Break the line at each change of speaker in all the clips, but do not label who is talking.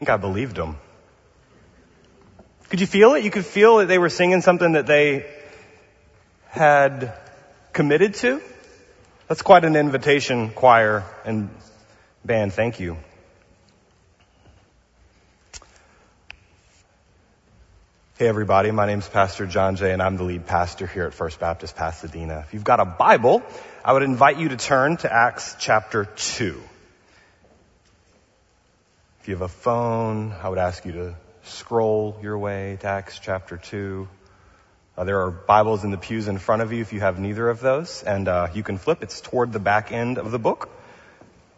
think I believed them. Could you feel it? You could feel that they were singing something that they had committed to. That's quite an invitation, choir and band. Thank you. Hey everybody, my name is Pastor John Jay and I'm the lead pastor here at First Baptist Pasadena. If you've got a Bible, I would invite you to turn to Acts chapter 2. If you have a phone, I would ask you to scroll your way to Acts chapter 2. Uh, there are Bibles in the pews in front of you if you have neither of those, and uh, you can flip. It's toward the back end of the book,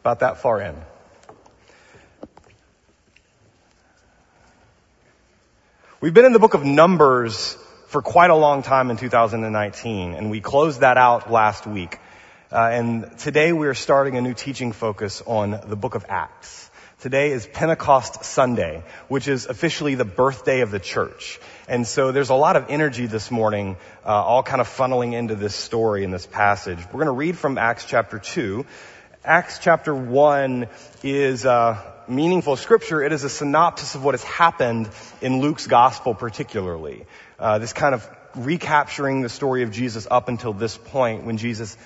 about that far in. We've been in the book of Numbers for quite a long time in 2019, and we closed that out last week. Uh, and today we are starting a new teaching focus on the book of Acts. Today is Pentecost Sunday, which is officially the birthday of the church. And so there's a lot of energy this morning, uh, all kind of funneling into this story in this passage. We're going to read from Acts chapter 2. Acts chapter 1 is meaningful scripture, it is a synopsis of what has happened in Luke's gospel particularly. Uh, this kind of recapturing the story of Jesus up until this point when Jesus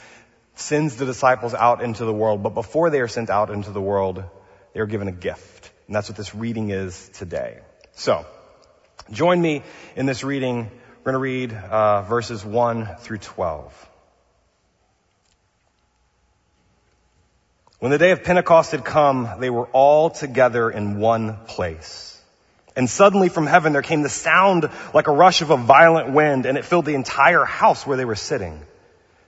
sends the disciples out into the world. But before they are sent out into the world, they are given a gift. And that's what this reading is today. So, join me in this reading. We're going to read uh, verses 1 through 12. When the day of Pentecost had come, they were all together in one place. And suddenly from heaven there came the sound like a rush of a violent wind, and it filled the entire house where they were sitting.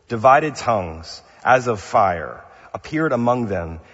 Divided tongues, as of fire, appeared among them,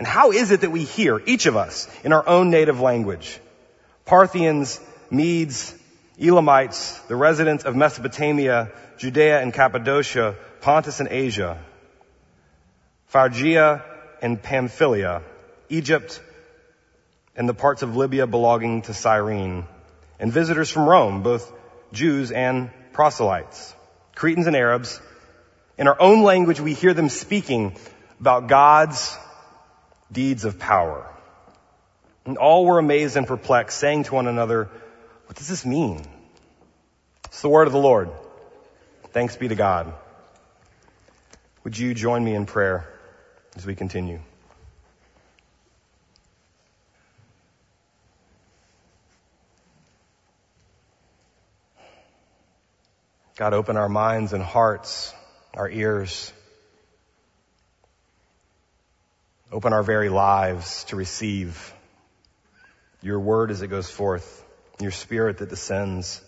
And how is it that we hear, each of us, in our own native language? Parthians, Medes, Elamites, the residents of Mesopotamia, Judea and Cappadocia, Pontus and Asia, Phrygia and Pamphylia, Egypt, and the parts of Libya belonging to Cyrene, and visitors from Rome, both Jews and proselytes, Cretans and Arabs. In our own language, we hear them speaking about God's deeds of power. And all were amazed and perplexed, saying to one another, what does this mean? It's the word of the Lord. Thanks be to God. Would you join me in prayer as we continue? God, open our minds and hearts, our ears. Open our very lives to receive your word as it goes forth, your spirit that descends,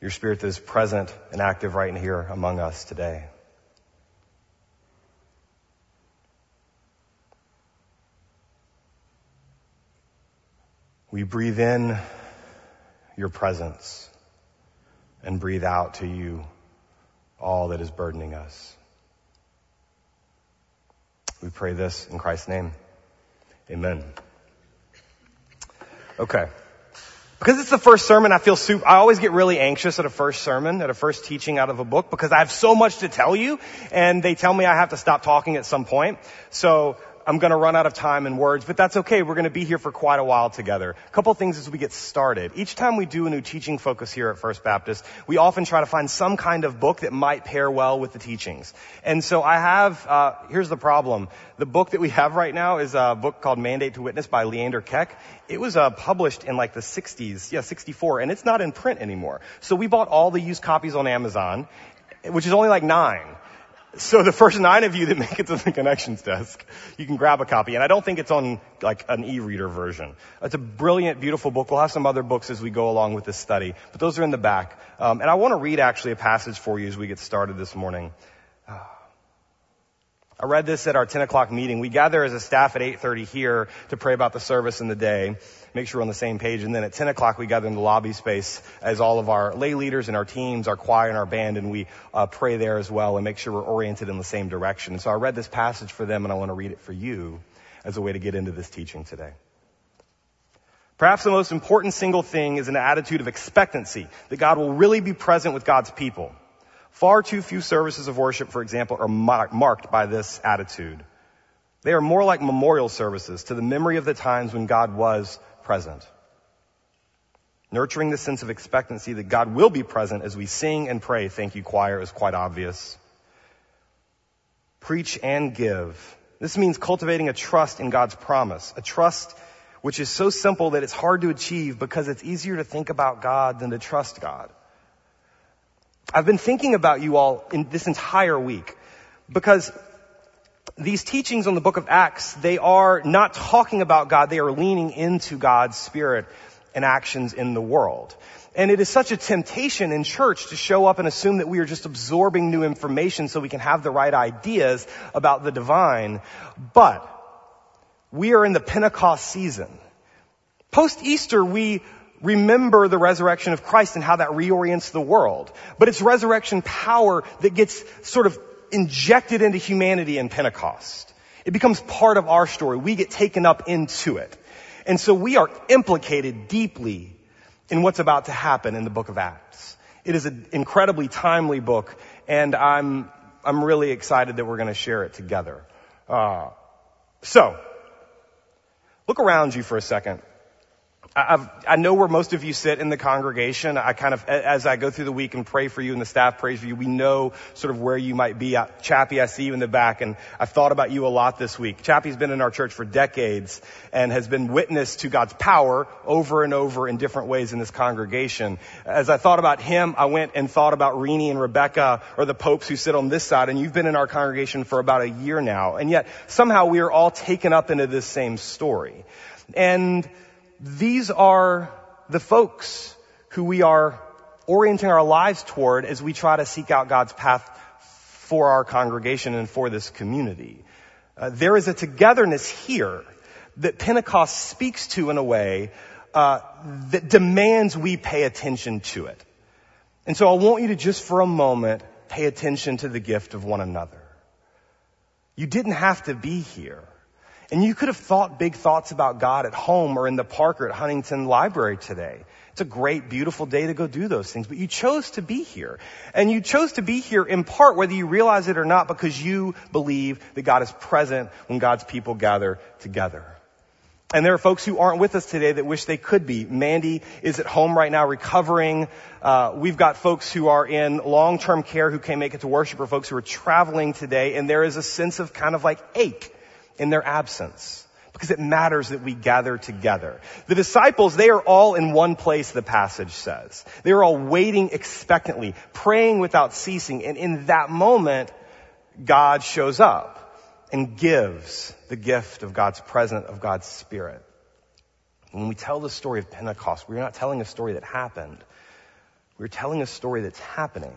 your spirit that is present and active right in here among us today. We breathe in your presence and breathe out to you all that is burdening us. We pray this in Christ's name. Amen. Okay. Because it's the first sermon, I feel super, I always get really anxious at a first sermon, at a first teaching out of a book, because I have so much to tell you, and they tell me I have to stop talking at some point. So, I'm going to run out of time and words, but that's okay. We're going to be here for quite a while together. A couple things as we get started. Each time we do a new teaching focus here at First Baptist, we often try to find some kind of book that might pair well with the teachings. And so I have, uh, here's the problem. The book that we have right now is a book called Mandate to Witness by Leander Keck. It was uh, published in like the 60s, yeah, 64, and it's not in print anymore. So we bought all the used copies on Amazon, which is only like nine. So the first nine of you that make it to the connections desk, you can grab a copy. And I don't think it's on like an e-reader version. It's a brilliant, beautiful book. We'll have some other books as we go along with this study, but those are in the back. Um, and I want to read actually a passage for you as we get started this morning. I read this at our 10 o'clock meeting. We gather as a staff at 8.30 here to pray about the service in the day, make sure we're on the same page. And then at 10 o'clock we gather in the lobby space as all of our lay leaders and our teams, our choir and our band, and we uh, pray there as well and make sure we're oriented in the same direction. And so I read this passage for them and I want to read it for you as a way to get into this teaching today. Perhaps the most important single thing is an attitude of expectancy that God will really be present with God's people. Far too few services of worship, for example, are marked by this attitude. They are more like memorial services to the memory of the times when God was present. Nurturing the sense of expectancy that God will be present as we sing and pray, thank you choir, is quite obvious. Preach and give. This means cultivating a trust in God's promise, a trust which is so simple that it's hard to achieve because it's easier to think about God than to trust God. I've been thinking about you all in this entire week because these teachings on the book of Acts, they are not talking about God, they are leaning into God's spirit and actions in the world. And it is such a temptation in church to show up and assume that we are just absorbing new information so we can have the right ideas about the divine. But we are in the Pentecost season. Post Easter, we remember the resurrection of Christ and how that reorients the world. But it's resurrection power that gets sort of injected into humanity in Pentecost. It becomes part of our story. We get taken up into it. And so we are implicated deeply in what's about to happen in the book of Acts. It is an incredibly timely book, and I'm, I'm really excited that we're going to share it together. Uh, so, look around you for a second. I've, i know where most of you sit in the congregation. I kind of, as I go through the week and pray for you and the staff prays for you, we know sort of where you might be. Chappie, I see you in the back and I've thought about you a lot this week. Chappie's been in our church for decades and has been witness to God's power over and over in different ways in this congregation. As I thought about him, I went and thought about Renee and Rebecca or the popes who sit on this side and you've been in our congregation for about a year now. And yet somehow we are all taken up into this same story. And these are the folks who we are orienting our lives toward as we try to seek out God's path for our congregation and for this community. Uh, there is a togetherness here that Pentecost speaks to in a way uh, that demands we pay attention to it. And so I want you to just for a moment pay attention to the gift of one another. You didn't have to be here. And you could have thought big thoughts about God at home or in the park or at Huntington Library today. It's a great, beautiful day to go do those things, but you chose to be here. And you chose to be here in part, whether you realize it or not, because you believe that God is present when God's people gather together. And there are folks who aren't with us today that wish they could be. Mandy is at home right now recovering. Uh, we've got folks who are in long-term care who can't make it to worship or folks who are traveling today. And there is a sense of kind of like ache in their absence because it matters that we gather together. The disciples, they are all in one place, the passage says. They are all waiting expectantly, praying without ceasing, and in that moment, God shows up and gives the gift of God's presence, of God's Spirit. When we tell the story of Pentecost, we're not telling a story that happened. We're telling a story that's happening.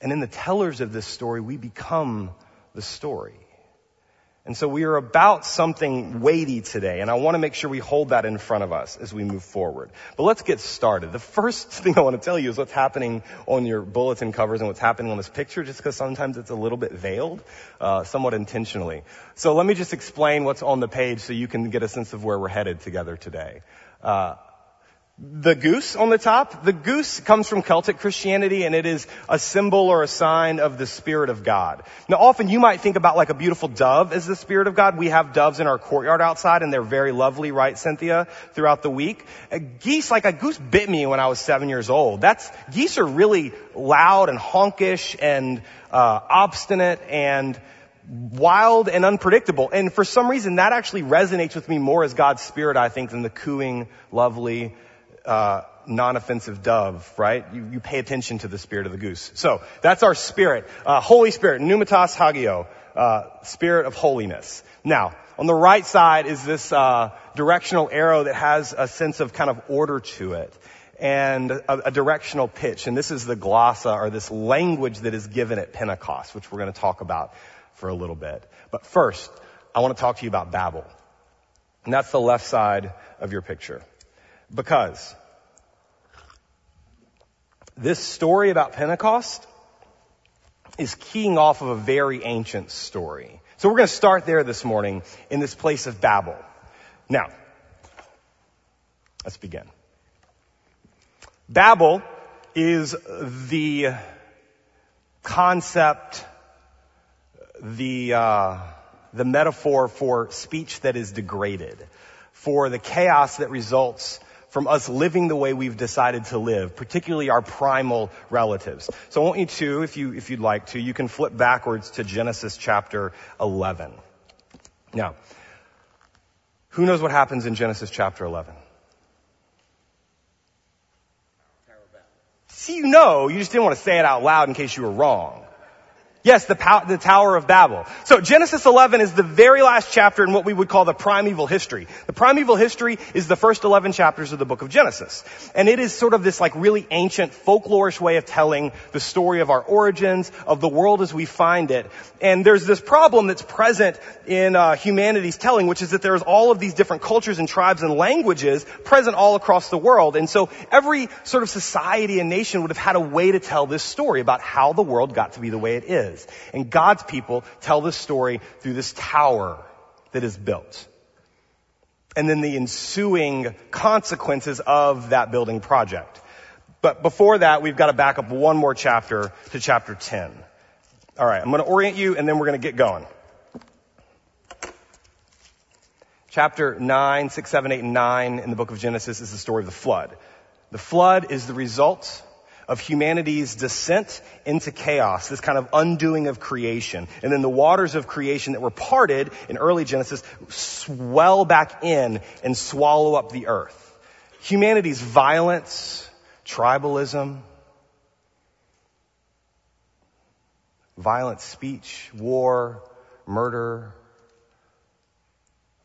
And in the tellers of this story, we become the story. And so we are about something weighty today, and I want to make sure we hold that in front of us as we move forward. But let's get started. The first thing I want to tell you is what's happening on your bulletin covers and what's happening on this picture, just because sometimes it's a little bit veiled, uh, somewhat intentionally. So let me just explain what's on the page so you can get a sense of where we're headed together today. Uh, the goose on the top, the goose comes from Celtic Christianity and it is a symbol or a sign of the Spirit of God. Now often you might think about like a beautiful dove as the Spirit of God. We have doves in our courtyard outside and they're very lovely, right Cynthia, throughout the week. A geese, like a goose bit me when I was seven years old. That's, geese are really loud and honkish and, uh, obstinate and, wild and unpredictable. And for some reason that actually resonates with me more as God's Spirit, I think, than the cooing, lovely, uh, non-offensive dove, right? You, you, pay attention to the spirit of the goose. So that's our spirit, uh, Holy Spirit, pneumatos hagio, uh, spirit of holiness. Now, on the right side is this uh, directional arrow that has a sense of kind of order to it and a, a, directional pitch. And this is the glossa or this language that is given at Pentecost, which we're going to talk about for a little bit. But first, I want to talk to you about Babel. And that's the left side of your picture. Because this story about Pentecost is keying off of a very ancient story. So we're going to start there this morning in this place of Babel. Now, let's begin. Babel is the concept, the, uh, the metaphor for speech that is degraded, for the chaos that results from us living the way we've decided to live, particularly our primal relatives. So I want you to, if you, if you'd like to, you can flip backwards to Genesis chapter 11. Now, who knows what happens in Genesis chapter 11? See, you know, you just didn't want to say it out loud in case you were wrong. Yes, the, pow- the Tower of Babel. So Genesis 11 is the very last chapter in what we would call the primeval history. The primeval history is the first 11 chapters of the book of Genesis. And it is sort of this like really ancient folklorish way of telling the story of our origins, of the world as we find it. And there's this problem that's present in uh, humanity's telling, which is that there's all of these different cultures and tribes and languages present all across the world. And so every sort of society and nation would have had a way to tell this story about how the world got to be the way it is is. And God's people tell this story through this tower that is built. And then the ensuing consequences of that building project. But before that, we've got to back up one more chapter to chapter 10. All right, I'm going to orient you and then we're going to get going. Chapter 9, 6, 7, 8, and 9 in the book of Genesis is the story of the flood. The flood is the result of humanity's descent into chaos, this kind of undoing of creation. And then the waters of creation that were parted in early Genesis swell back in and swallow up the earth. Humanity's violence, tribalism, violent speech, war, murder,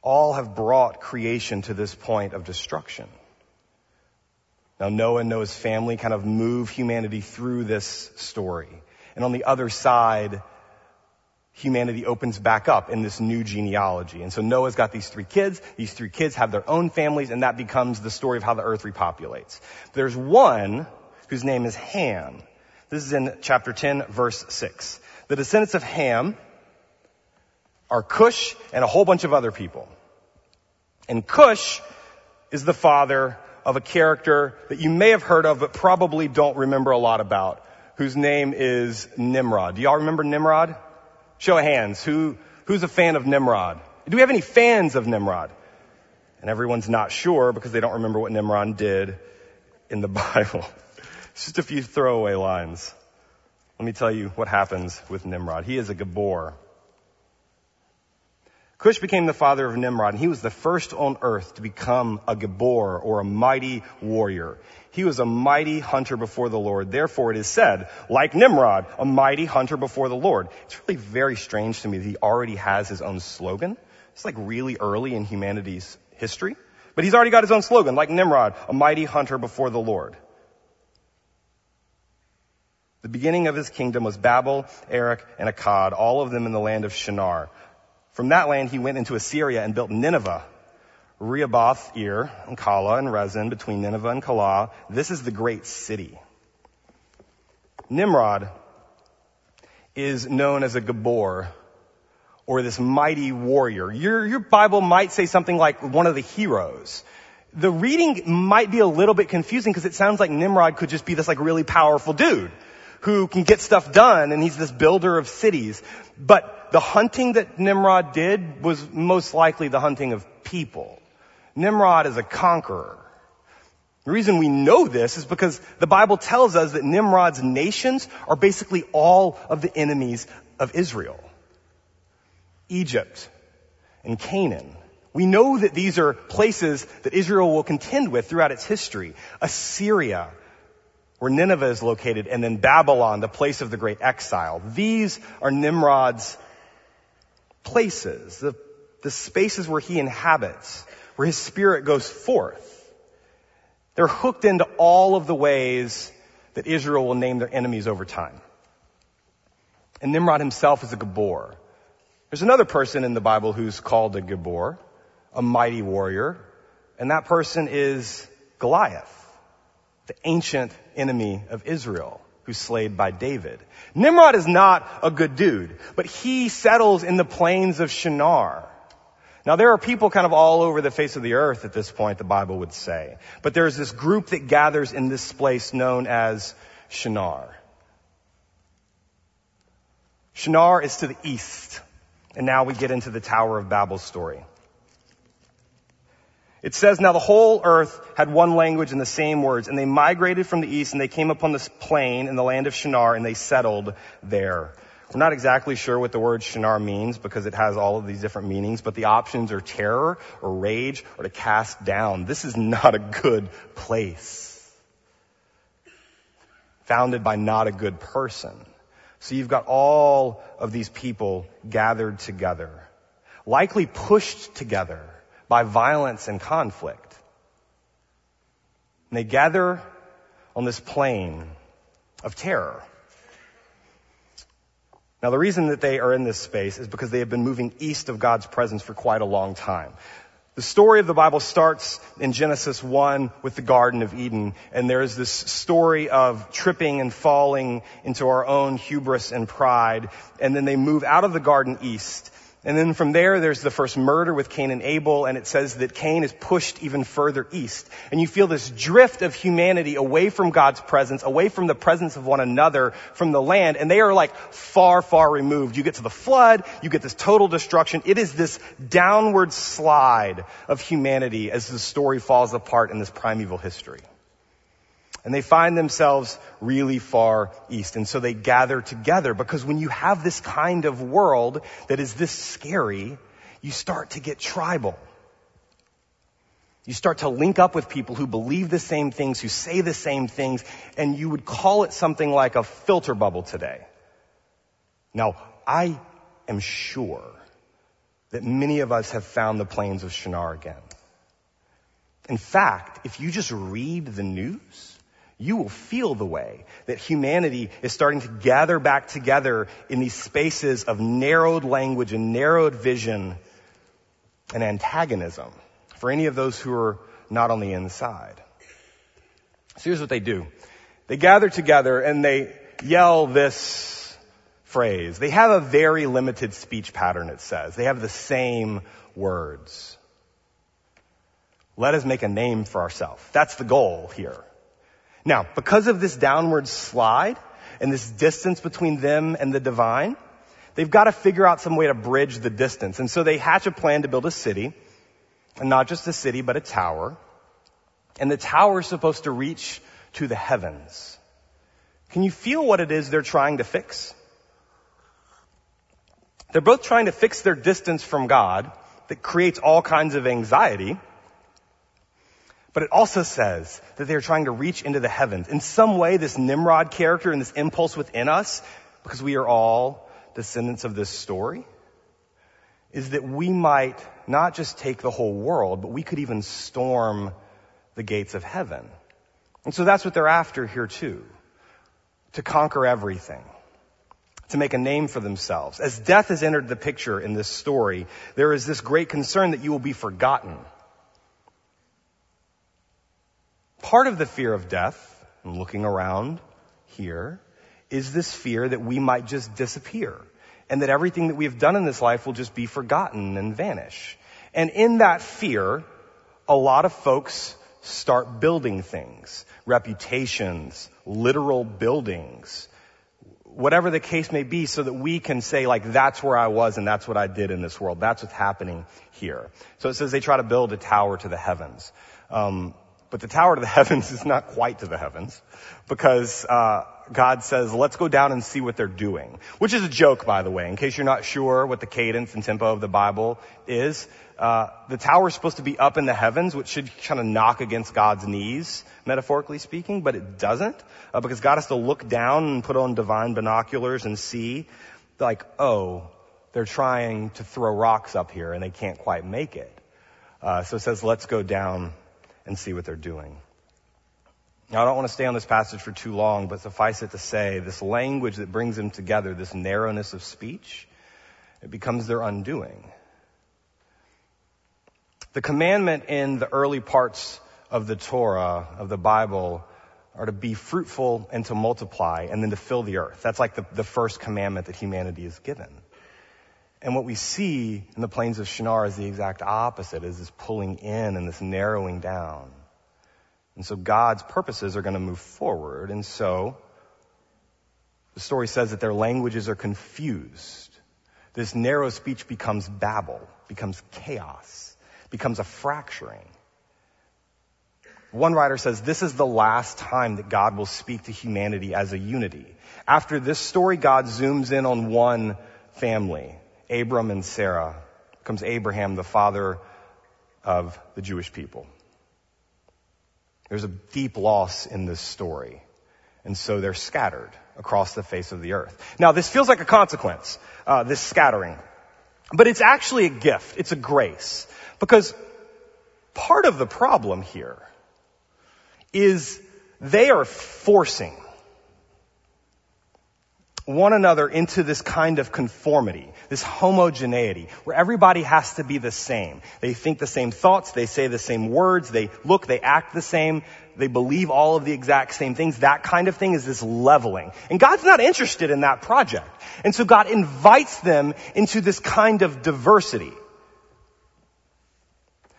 all have brought creation to this point of destruction. Now Noah and Noah's family kind of move humanity through this story. And on the other side, humanity opens back up in this new genealogy. And so Noah's got these three kids. These three kids have their own families, and that becomes the story of how the earth repopulates. There's one whose name is Ham. This is in chapter 10, verse 6. The descendants of Ham are Cush and a whole bunch of other people. And Cush is the father of a character that you may have heard of but probably don't remember a lot about, whose name is Nimrod. Do y'all remember Nimrod? Show of hands. Who, who's a fan of Nimrod? Do we have any fans of Nimrod? And everyone's not sure because they don't remember what Nimrod did in the Bible. It's just a few throwaway lines. Let me tell you what happens with Nimrod. He is a gibbor. Cush became the father of Nimrod, and he was the first on earth to become a gibbor, or a mighty warrior. He was a mighty hunter before the Lord. Therefore it is said, like Nimrod, a mighty hunter before the Lord. It's really very strange to me that he already has his own slogan. It's like really early in humanity's history. But he's already got his own slogan, like Nimrod, a mighty hunter before the Lord. The beginning of his kingdom was Babel, Erech, and Akkad, all of them in the land of Shinar. From that land he went into Assyria and built Nineveh, Rehoboth, Ir, and Calah, and Resen, between Nineveh and Calah. This is the great city. Nimrod is known as a gibbor, or this mighty warrior. Your, your Bible might say something like one of the heroes. The reading might be a little bit confusing because it sounds like Nimrod could just be this like really powerful dude who can get stuff done and he's this builder of cities. But the hunting that Nimrod did was most likely the hunting of people. Nimrod is a conqueror. The reason we know this is because the Bible tells us that Nimrod's nations are basically all of the enemies of Israel. Egypt and Canaan. We know that these are places that Israel will contend with throughout its history. Assyria, where Nineveh is located, and then Babylon, the place of the great exile. These are Nimrod's places, the, the spaces where he inhabits, where his spirit goes forth. They're hooked into all of the ways that Israel will name their enemies over time. And Nimrod himself is a gibbor. There's another person in the Bible who's called a gibbor, a mighty warrior, and that person is Goliath, the ancient enemy of Israel who's slayed by David. Nimrod is not a good dude, but he settles in the plains of Shinar. Now there are people kind of all over the face of the earth at this point, the Bible would say. But there's this group that gathers in this place known as Shinar. Shinar is to the east. And now we get into the Tower of Babel story. It says, now the whole earth had one language and the same words, and they migrated from the east and they came upon this plain in the land of Shinar and they settled there. We're not exactly sure what the word Shinar means because it has all of these different meanings, but the options are terror or rage or to cast down. This is not a good place. Founded by not a good person. So you've got all of these people gathered together, likely pushed together by violence and conflict. And they gather on this plain of terror. Now the reason that they are in this space is because they have been moving east of God's presence for quite a long time. The story of the Bible starts in Genesis 1 with the Garden of Eden, and there's this story of tripping and falling into our own hubris and pride, and then they move out of the garden east, and then from there, there's the first murder with Cain and Abel, and it says that Cain is pushed even further east. And you feel this drift of humanity away from God's presence, away from the presence of one another, from the land, and they are like far, far removed. You get to the flood, you get this total destruction. It is this downward slide of humanity as the story falls apart in this primeval history. And they find themselves really far east. And so they gather together because when you have this kind of world that is this scary, you start to get tribal. You start to link up with people who believe the same things, who say the same things, and you would call it something like a filter bubble today. Now, I am sure that many of us have found the plains of Shinar again. In fact, if you just read the news, you will feel the way that humanity is starting to gather back together in these spaces of narrowed language and narrowed vision and antagonism for any of those who are not on the inside. So here's what they do. They gather together and they yell this phrase. They have a very limited speech pattern, it says. They have the same words. Let us make a name for ourselves. That's the goal here. Now, because of this downward slide and this distance between them and the divine, they've got to figure out some way to bridge the distance. And so they hatch a plan to build a city, and not just a city, but a tower. And the tower is supposed to reach to the heavens. Can you feel what it is they're trying to fix? They're both trying to fix their distance from God that creates all kinds of anxiety. But it also says that they are trying to reach into the heavens. In some way, this Nimrod character and this impulse within us, because we are all descendants of this story, is that we might not just take the whole world, but we could even storm the gates of heaven. And so that's what they're after here too. To conquer everything. To make a name for themselves. As death has entered the picture in this story, there is this great concern that you will be forgotten. Part of the fear of death, looking around here, is this fear that we might just disappear and that everything that we have done in this life will just be forgotten and vanish. And in that fear, a lot of folks start building things, reputations, literal buildings, whatever the case may be so that we can say like that's where I was and that's what I did in this world. That's what's happening here. So it says they try to build a tower to the heavens. Um, but the tower to the heavens is not quite to the heavens because uh, God says, let's go down and see what they're doing. Which is a joke, by the way, in case you're not sure what the cadence and tempo of the Bible is. Uh, the tower is supposed to be up in the heavens, which should kind of knock against God's knees, metaphorically speaking, but it doesn't, uh, because God has to look down and put on divine binoculars and see, like, oh, they're trying to throw rocks up here and they can't quite make it. Uh, so it says, let's go down and see what they're doing. Now, I don't want to stay on this passage for too long, but suffice it to say, this language that brings them together, this narrowness of speech, It becomes their undoing. The commandment in the early parts of the Torah, of the Bible, are to be fruitful and to multiply and then to fill the earth. That's like the, the first commandment that humanity is given. And what we see in the plains of Shinar is the exact opposite, is this pulling in and this narrowing down. And so God's purposes are going to move forward. And so the story says that their languages are confused. This narrow speech becomes babble, becomes chaos, becomes a fracturing. One writer says this is the last time that God will speak to humanity as a unity. After this story, God zooms in on one family, Abram and Sarah. Comes Abraham, the father of the Jewish people. There's a deep loss in this story. And so they're scattered across the face of the earth. Now, this feels like a consequence, uh, this scattering. But it's actually a gift. It's a grace. Because part of the problem here is they are forcing one another into this kind of conformity, this homogeneity, where everybody has to be the same. They think the same thoughts, they say the same words, they look, they act the same, they believe all of the exact same things. That kind of thing is this leveling. And God's not interested in that project. And so God invites them into this kind of diversity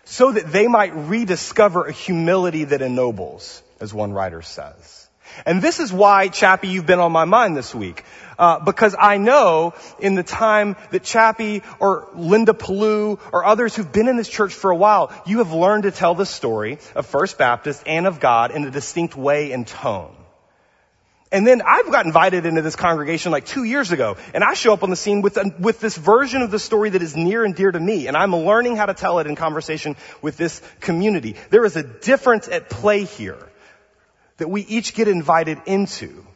so that they might rediscover a humility that ennobles, as one writer says. And this is why, Chappie, you've been on my mind this week. Uh, because I know in the time that Chappie or Linda Palou or others who've been in this church for a while, you have learned to tell the story of First Baptist and of God in a distinct way and tone. And then I've got invited into this congregation like two years ago, and I show up on the scene with, a, with this version of the story that is near and dear to me, and I'm learning how to tell it in conversation with this community. There is a difference at play here that we each get invited into.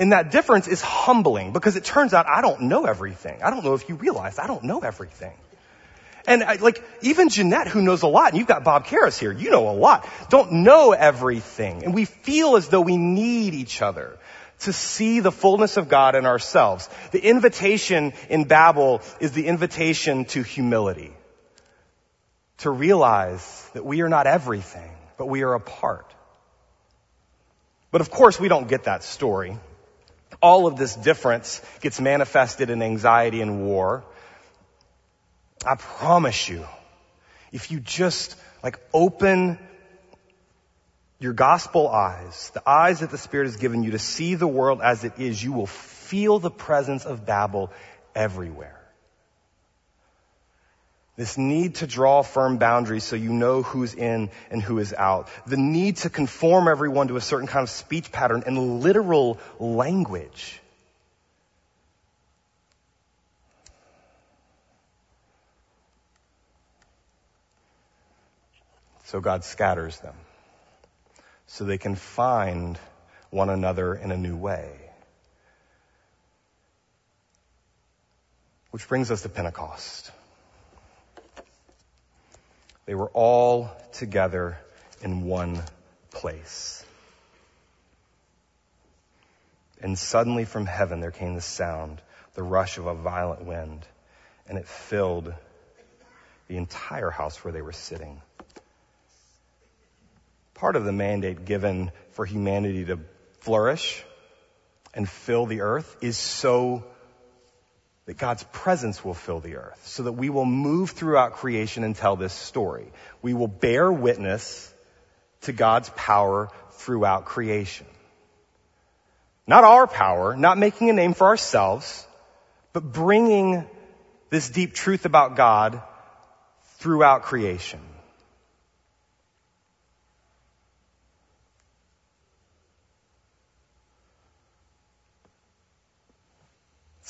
And that difference is humbling because it turns out I don't know everything. I don't know if you realize I don't know everything. And I, like, even Jeanette, who knows a lot, and you've got Bob Karras here, you know a lot, don't know everything. And we feel as though we need each other to see the fullness of God in ourselves. The invitation in Babel is the invitation to humility. To realize that we are not everything, but we are a part. But of course, we don't get that story. All of this difference gets manifested in anxiety and war. I promise you, if you just like open your gospel eyes, the eyes that the Spirit has given you to see the world as it is, you will feel the presence of Babel everywhere. This need to draw firm boundaries so you know who's in and who is out. The need to conform everyone to a certain kind of speech pattern and literal language. So God scatters them so they can find one another in a new way. Which brings us to Pentecost. They were all together in one place. And suddenly from heaven there came the sound, the rush of a violent wind, and it filled the entire house where they were sitting. Part of the mandate given for humanity to flourish and fill the earth is so that God's presence will fill the earth so that we will move throughout creation and tell this story. We will bear witness to God's power throughout creation. Not our power, not making a name for ourselves, but bringing this deep truth about God throughout creation.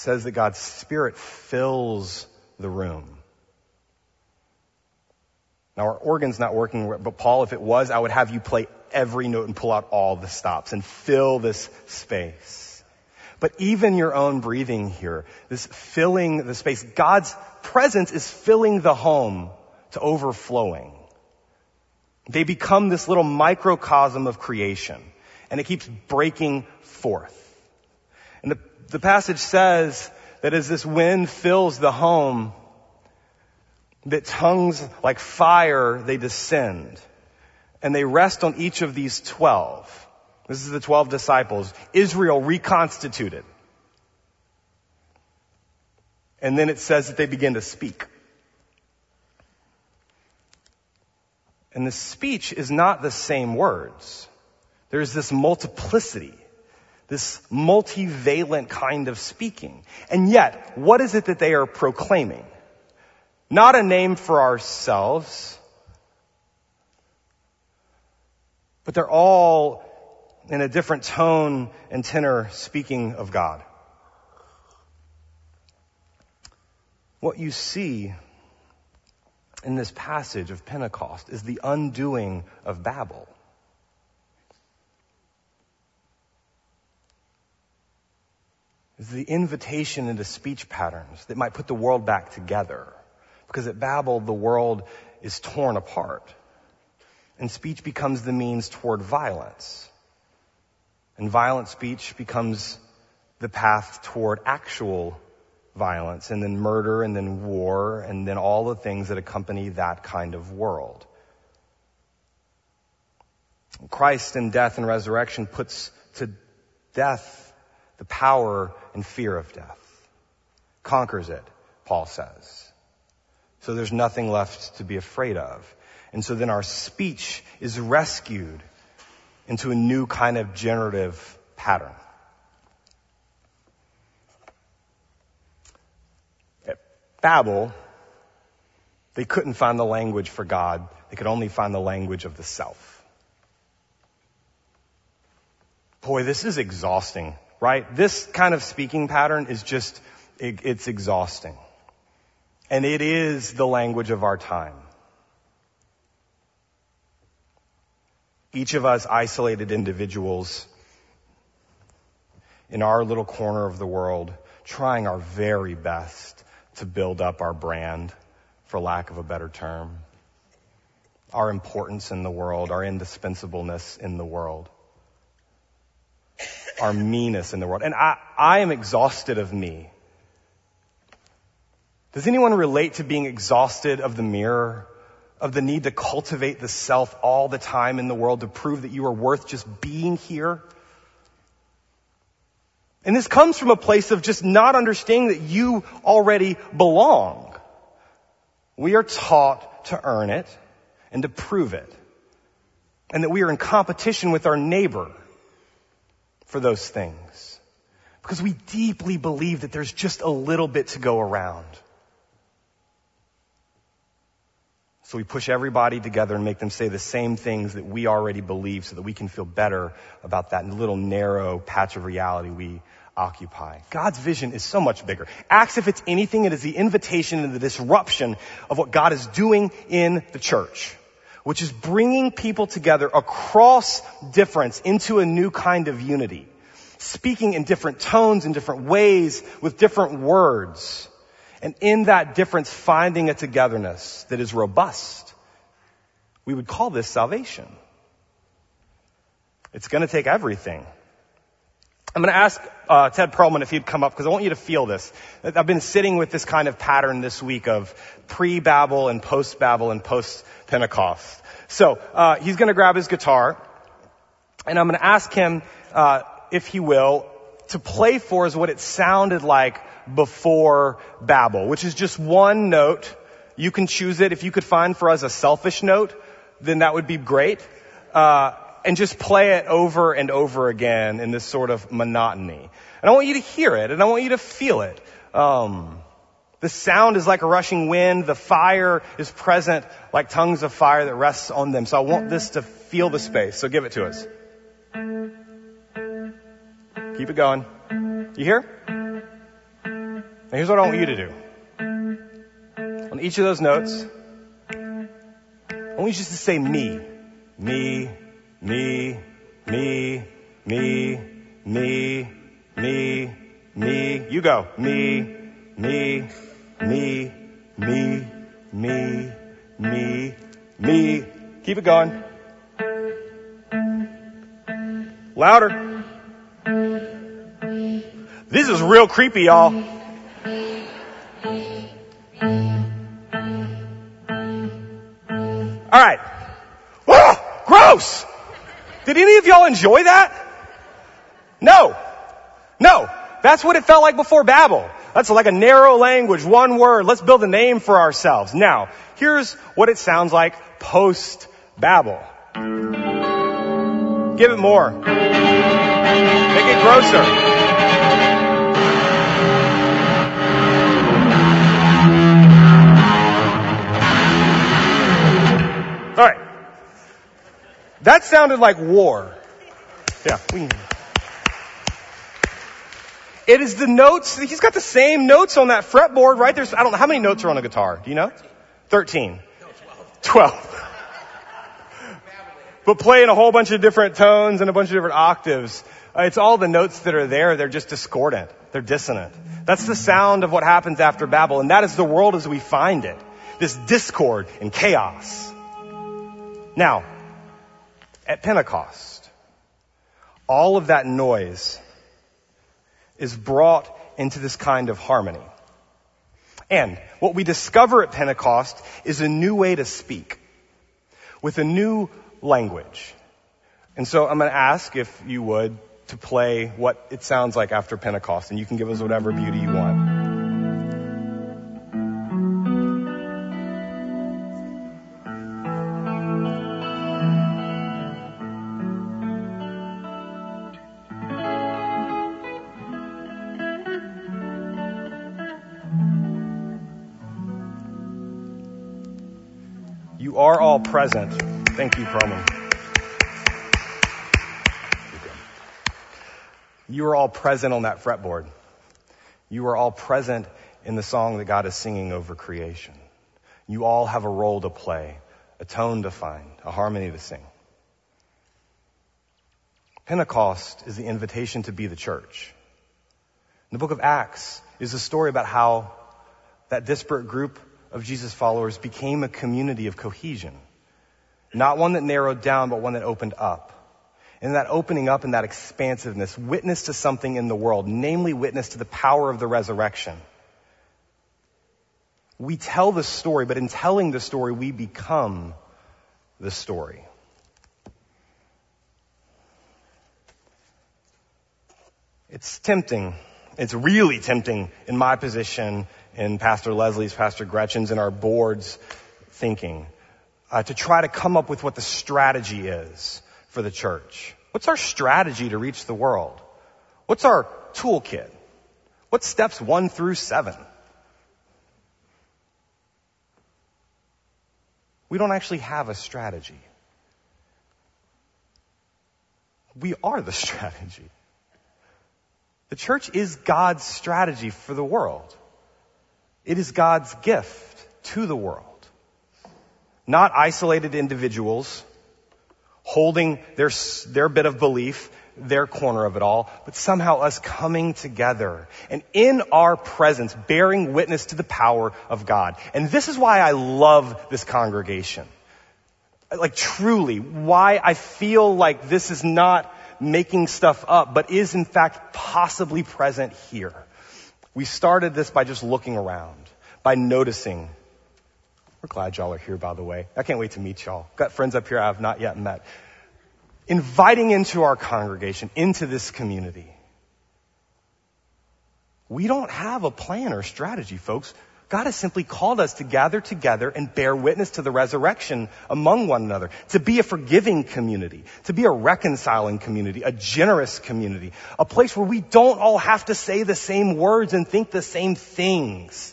Says that God's Spirit fills the room. Now our organ's not working, but Paul, if it was, I would have you play every note and pull out all the stops and fill this space. But even your own breathing here, this filling the space, God's presence is filling the home to overflowing. They become this little microcosm of creation and it keeps breaking forth. The passage says that as this wind fills the home, that tongues like fire, they descend and they rest on each of these 12. This is the 12 disciples. Israel reconstituted. And then it says that they begin to speak. And the speech is not the same words. There's this multiplicity, this multivalent kind of speaking. And yet, what is it that they are proclaiming? Not a name for ourselves, but they're all in a different tone and tenor speaking of God. What you see in this passage of Pentecost is the undoing of Babel. It's the invitation into speech patterns that might put the world back together. Because at Babel, the world is torn apart. And speech becomes the means toward violence. And violent speech becomes the path toward actual violence and then murder and then war and then all the things that accompany that kind of world. Christ in death and resurrection puts to death the power and fear of death. Conquers it, Paul says. So there's nothing left to be afraid of. And so then our speech is rescued into a new kind of generative pattern. At Babel, they couldn't find the language for God. They could only find the language of the self. Boy, this is exhausting, right? This kind of speaking pattern is just, it, it's exhausting. And it is the language of our time. each of us isolated individuals in our little corner of the world, trying our very best to build up our brand, for lack of a better term, our importance in the world, our indispensableness in the world, our meanness in the world. And I, I am exhausted of me. Does anyone relate to being exhausted of the mirror? of the need to cultivate the self all the time in the world to prove that you are worth just being here. And this comes from a place of just not understanding that you already belong. We are taught to earn it and to prove it. And that we are in competition with our neighbor for those things. Because we deeply believe that there's just a little bit to go around. So we push everybody together and make them say the same things that we already believe so that we can feel better about that little narrow patch of reality we occupy. God's vision is so much bigger. Acts, if it's anything, it is the invitation and the disruption of what God is doing in the church, which is bringing people together across difference into a new kind of unity, speaking in different tones, in different ways, with different words and in that difference finding a togetherness that is robust. We would call this salvation. It's to take everything. I'm going to ask uh, Ted Perlman if he'd come up because I want you to feel this. I've been sitting with this kind of pattern this week of pre-Babel and post-Babel and post-Pentecost. So uh, he's going to grab his guitar, and I'm going to ask him, uh, if he will, to play for us what it sounded like before Babel, which is just one note. You can choose it. If you could find for us a selfish note, then that would be great. Uh, and just play it over and over again in this sort of monotony. And I want you to hear it, and I want you to feel it. Um, the sound is like a rushing wind. The fire is present like tongues of fire that rests on them. So I want this to feel the space. So give it to us. Keep it going. You hear? Now here's what I want you to do. On each of those notes, I want you just to say me. Me, me, me, me, me, me, me. You go. Me, me, me, me, me, me, me. Keep it going. Louder. This is real creepy, y'all. All right. Oh, gross! Did any of y'all enjoy that? No. No. That's what it felt like before Babel. That's like a narrow language, one word. Let's build a name for ourselves. Now, here's what it sounds like post Babel. Give it more. Make it grosser. That sounded like war. Yeah. We, it is the notes. He's got the same notes on that fretboard, right? There's, I don't know, how many notes are on a guitar? Do you know? 13. 12. but playing a whole bunch of different tones and a bunch of different octaves. Uh, it's all the notes that are there. They're just discordant. They're dissonant. That's the sound of what happens after Babel. And that is the world as we find it. This discord and chaos. Now, at Pentecost, all of that noise is brought into this kind of harmony. And what we discover at Pentecost is a new way to speak with a new language. And so I'm going to ask if you would to play what it sounds like after Pentecost, and you can give us whatever beauty you want. Present. Thank you, Proman. You are all present on that fretboard. You are all present in the song that God is singing over creation. You all have a role to play, a tone to find, a harmony to sing. Pentecost is the invitation to be the church. The book of Acts is a story about how that disparate group of Jesus' followers became a community of cohesion. Not one that narrowed down, but one that opened up. And that opening up and that expansiveness, witness to something in the world, namely witness to the power of the resurrection. We tell the story, but in telling the story, we become the story. It's tempting. It's really tempting in my position in Pastor Leslie's, Pastor Gretchen's, and our board's thinking uh, to try to come up with what the strategy is for the church. What's our strategy to reach the world? What's our toolkit? What's steps one through seven? We don't actually have a strategy. We are the strategy. The church is God's strategy for the world. It is God's gift to the world. Not isolated individuals holding their, their bit of belief, their corner of it all, but somehow us coming together and in our presence bearing witness to the power of God. And this is why I love this congregation. Like truly, why I feel like this is not making stuff up, but is in fact possibly present here. We started this by just looking around, by noticing. We're glad y'all are here, by the way. I can't wait to meet y'all. Got friends up here I have not yet met. Inviting into our congregation, into this community. We don't have a plan or strategy, folks. God has simply called us to gather together and bear witness to the resurrection among one another, to be a forgiving community, to be a reconciling community, a generous community, a place where we don't all have to say the same words and think the same things.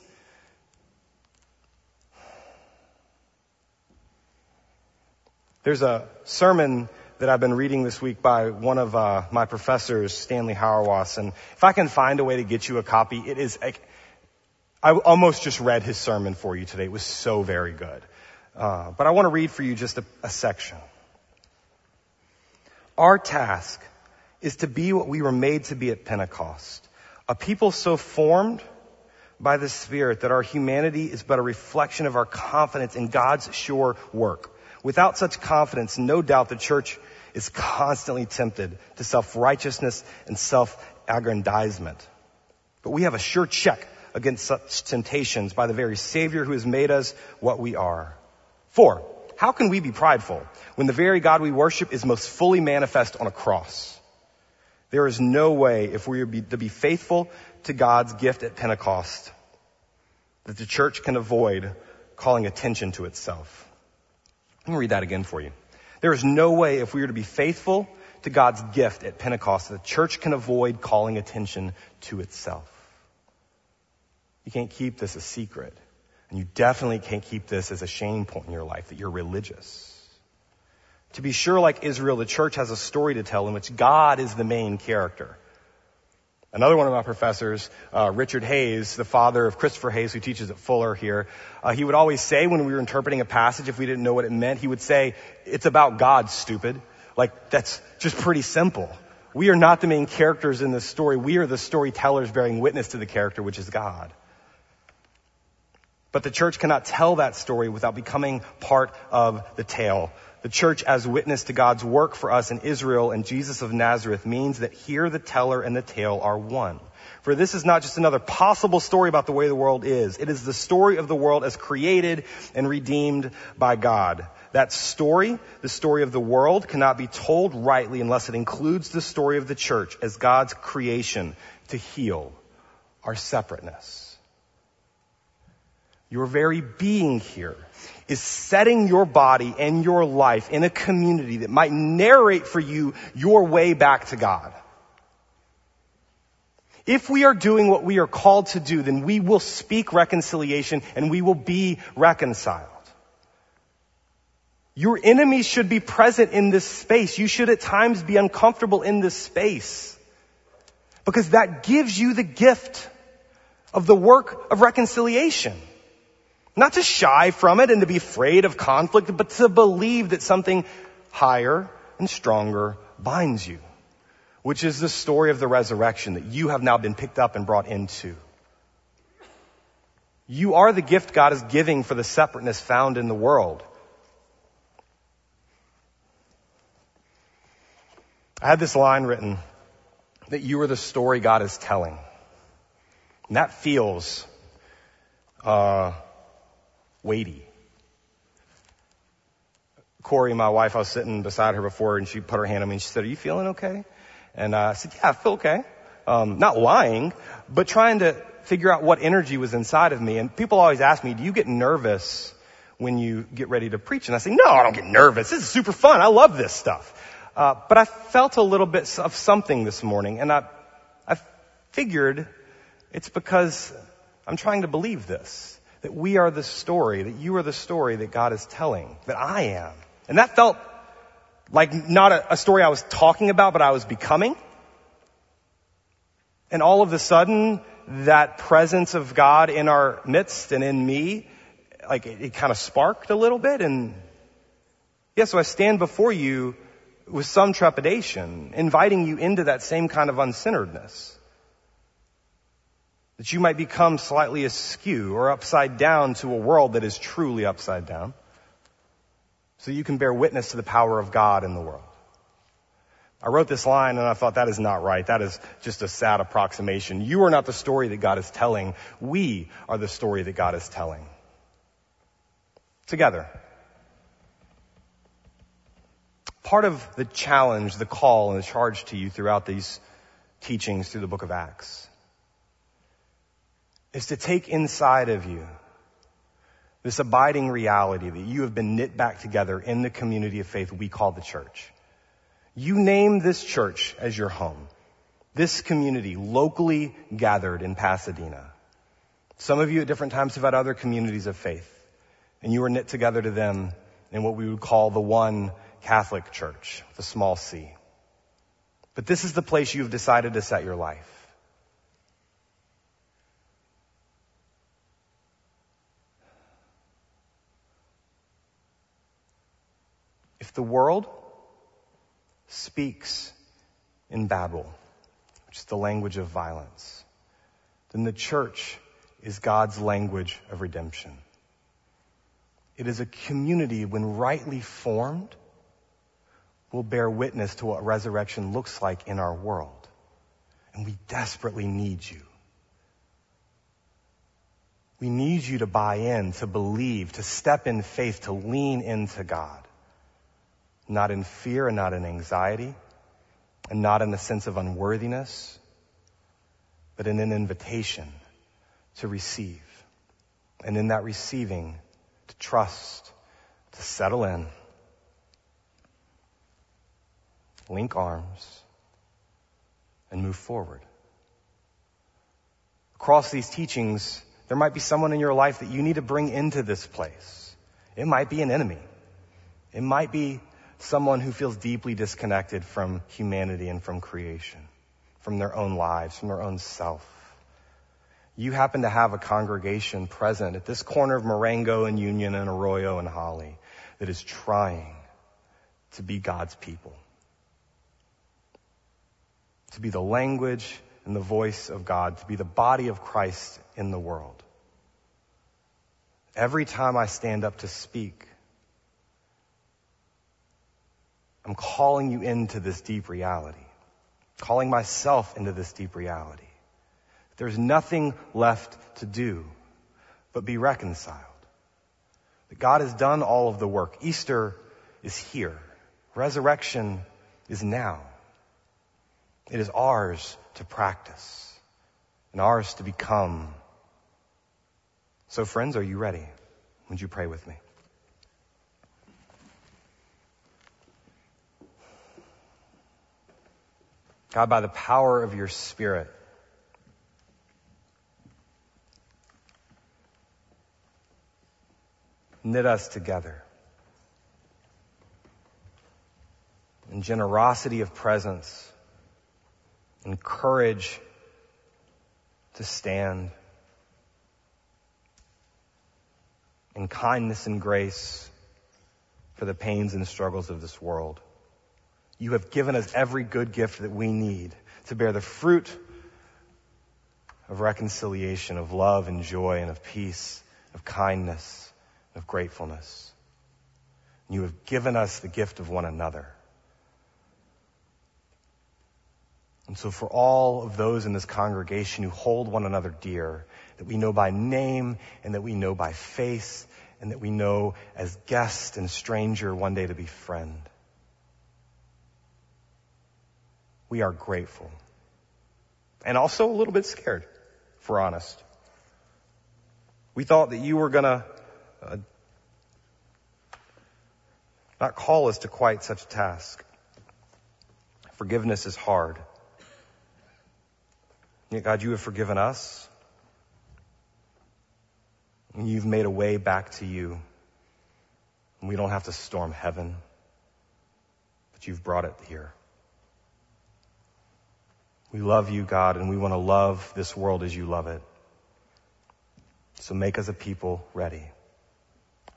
There's a sermon that I've been reading this week by one of uh, my professors, Stanley Hauerwas, and if I can find a way to get you a copy, it is I almost just read his sermon for you today. It was so very good. Uh, but I want to read for you just a, a section. Our task is to be what we were made to be at Pentecost. A people so formed by the Spirit that our humanity is but a reflection of our confidence in God's sure work. Without such confidence, no doubt the church is constantly tempted to self-righteousness and self-aggrandizement. But we have a sure check against such temptations by the very Savior who has made us what we are. For, how can we be prideful when the very God we worship is most fully manifest on a cross? There is no way, if we are to be faithful to God's gift at Pentecost, that the church can avoid calling attention to itself. Let me read that again for you. There is no way, if we are to be faithful to God's gift at Pentecost, the church can avoid calling attention to itself. You can't keep this a secret. And you definitely can't keep this as a shame point in your life that you're religious. To be sure, like Israel, the church has a story to tell in which God is the main character. Another one of my professors, uh, Richard Hays, the father of Christopher Hays, who teaches at Fuller here, uh, he would always say when we were interpreting a passage, if we didn't know what it meant, he would say, "It's about God, stupid." Like that's just pretty simple. We are not the main characters in this story. We are the storytellers bearing witness to the character, which is God. But the church cannot tell that story without becoming part of the tale. The church as witness to God's work for us in Israel and Jesus of Nazareth means that here the teller and the tale are one. For this is not just another possible story about the way the world is. It is the story of the world as created and redeemed by God. That story, the story of the world, cannot be told rightly unless it includes the story of the church as God's creation to heal our separateness. Your very being here is setting your body and your life in a community that might narrate for you your way back to God. If we are doing what we are called to do, then we will speak reconciliation and we will be reconciled. Your enemies should be present in this space. You should at times be uncomfortable in this space because that gives you the gift of the work of reconciliation. Not to shy from it and to be afraid of conflict, but to believe that something higher and stronger binds you, which is the story of the resurrection that you have now been picked up and brought into. You are the gift God is giving for the separateness found in the world. I had this line written that you are the story God is telling. And that feels, uh, weighty. Corey, my wife, I was sitting beside her before and she put her hand on me and she said, are you feeling okay? And I said, yeah, I feel okay. Um, not lying, but trying to figure out what energy was inside of me. And people always ask me, do you get nervous when you get ready to preach? And I say, no, I don't get nervous. This is super fun. I love this stuff. Uh, but I felt a little bit of something this morning and I, I figured it's because I'm trying to believe this that we are the story, that you are the story that God is telling, that I am. And that felt like not a, a story I was talking about, but I was becoming. And all of a sudden, that presence of God in our midst and in me, like it, it kind of sparked a little bit. And yeah, so I stand before you with some trepidation, inviting you into that same kind of uncenteredness that you might become slightly askew or upside down to a world that is truly upside down, so you can bear witness to the power of God in the world. I wrote this line and I thought that is not right. That is just a sad approximation. You are not the story that God is telling. We are the story that God is telling. Together. Part of the challenge, the call, and the charge to you throughout these teachings through the book of Acts is to take inside of you this abiding reality that you have been knit back together in the community of faith we call the church. You name this church as your home. This community locally gathered in Pasadena. Some of you at different times have had other communities of faith and you were knit together to them in what we would call the one Catholic church, the small c. But this is the place you have decided to set your life. The world speaks in Babel, which is the language of violence, then the church is God's language of redemption. It is a community when rightly formed will bear witness to what resurrection looks like in our world. And we desperately need you. We need you to buy in, to believe, to step in faith, to lean into God. Not in fear and not in anxiety and not in the sense of unworthiness, but in an invitation to receive. And in that receiving, to trust, to settle in, link arms, and move forward. Across these teachings, there might be someone in your life that you need to bring into this place. It might be an enemy. It might be someone who feels deeply disconnected from humanity and from creation, from their own lives, from their own self. You happen to have a congregation present at this corner of Marengo and Union and Arroyo and Holly that is trying to be God's people. To be the language and the voice of God, to be the body of Christ in the world. Every time I stand up to speak, I'm calling you into this deep reality, calling myself into this deep reality. There's nothing left to do but be reconciled. That God has done all of the work. Easter is here. Resurrection is now. It is ours to practice and ours to become. So friends, are you ready? Would you pray with me? God, by the power of your Spirit, knit us together. In generosity of presence, in courage to stand, in kindness and grace for the pains and struggles of this world. You have given us every good gift that we need to bear the fruit of reconciliation, of love and joy and of peace, of kindness, of gratefulness. And You have given us the gift of one another. And so for all of those in this congregation who hold one another dear, that we know by name and that we know by face and that we know as guest and stranger one day to be friend. We are grateful. And also a little bit scared, if we're honest. We thought that you were gonna uh, not call us to quite such a task. Forgiveness is hard. Yet God, you have forgiven us. And you've made a way back to you. And we don't have to storm heaven, but you've brought it here. We love you, God, and we want to love this world as you love it. So make us a people ready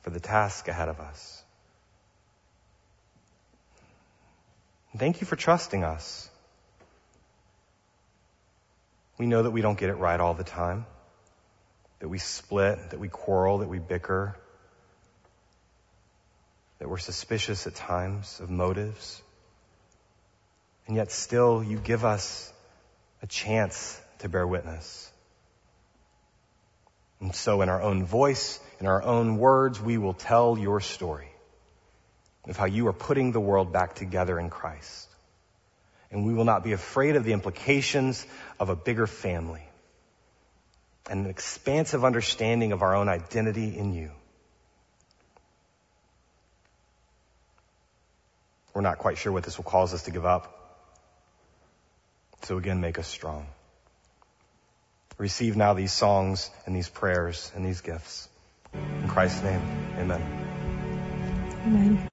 for the task ahead of us. Thank you for trusting us. We know that we don't get it right all the time, that we split, that we quarrel, that we bicker, that we're suspicious at times of motives. And yet still you give us a chance to bear witness. And so in our own voice, in our own words, we will tell your story of how you are putting the world back together in Christ. And we will not be afraid of the implications of a bigger family and an expansive understanding of our own identity in you. We're not quite sure what this will cause us to give up. So again, make us strong. Receive now these songs and these prayers and these gifts. In Christ's name, amen.
Amen.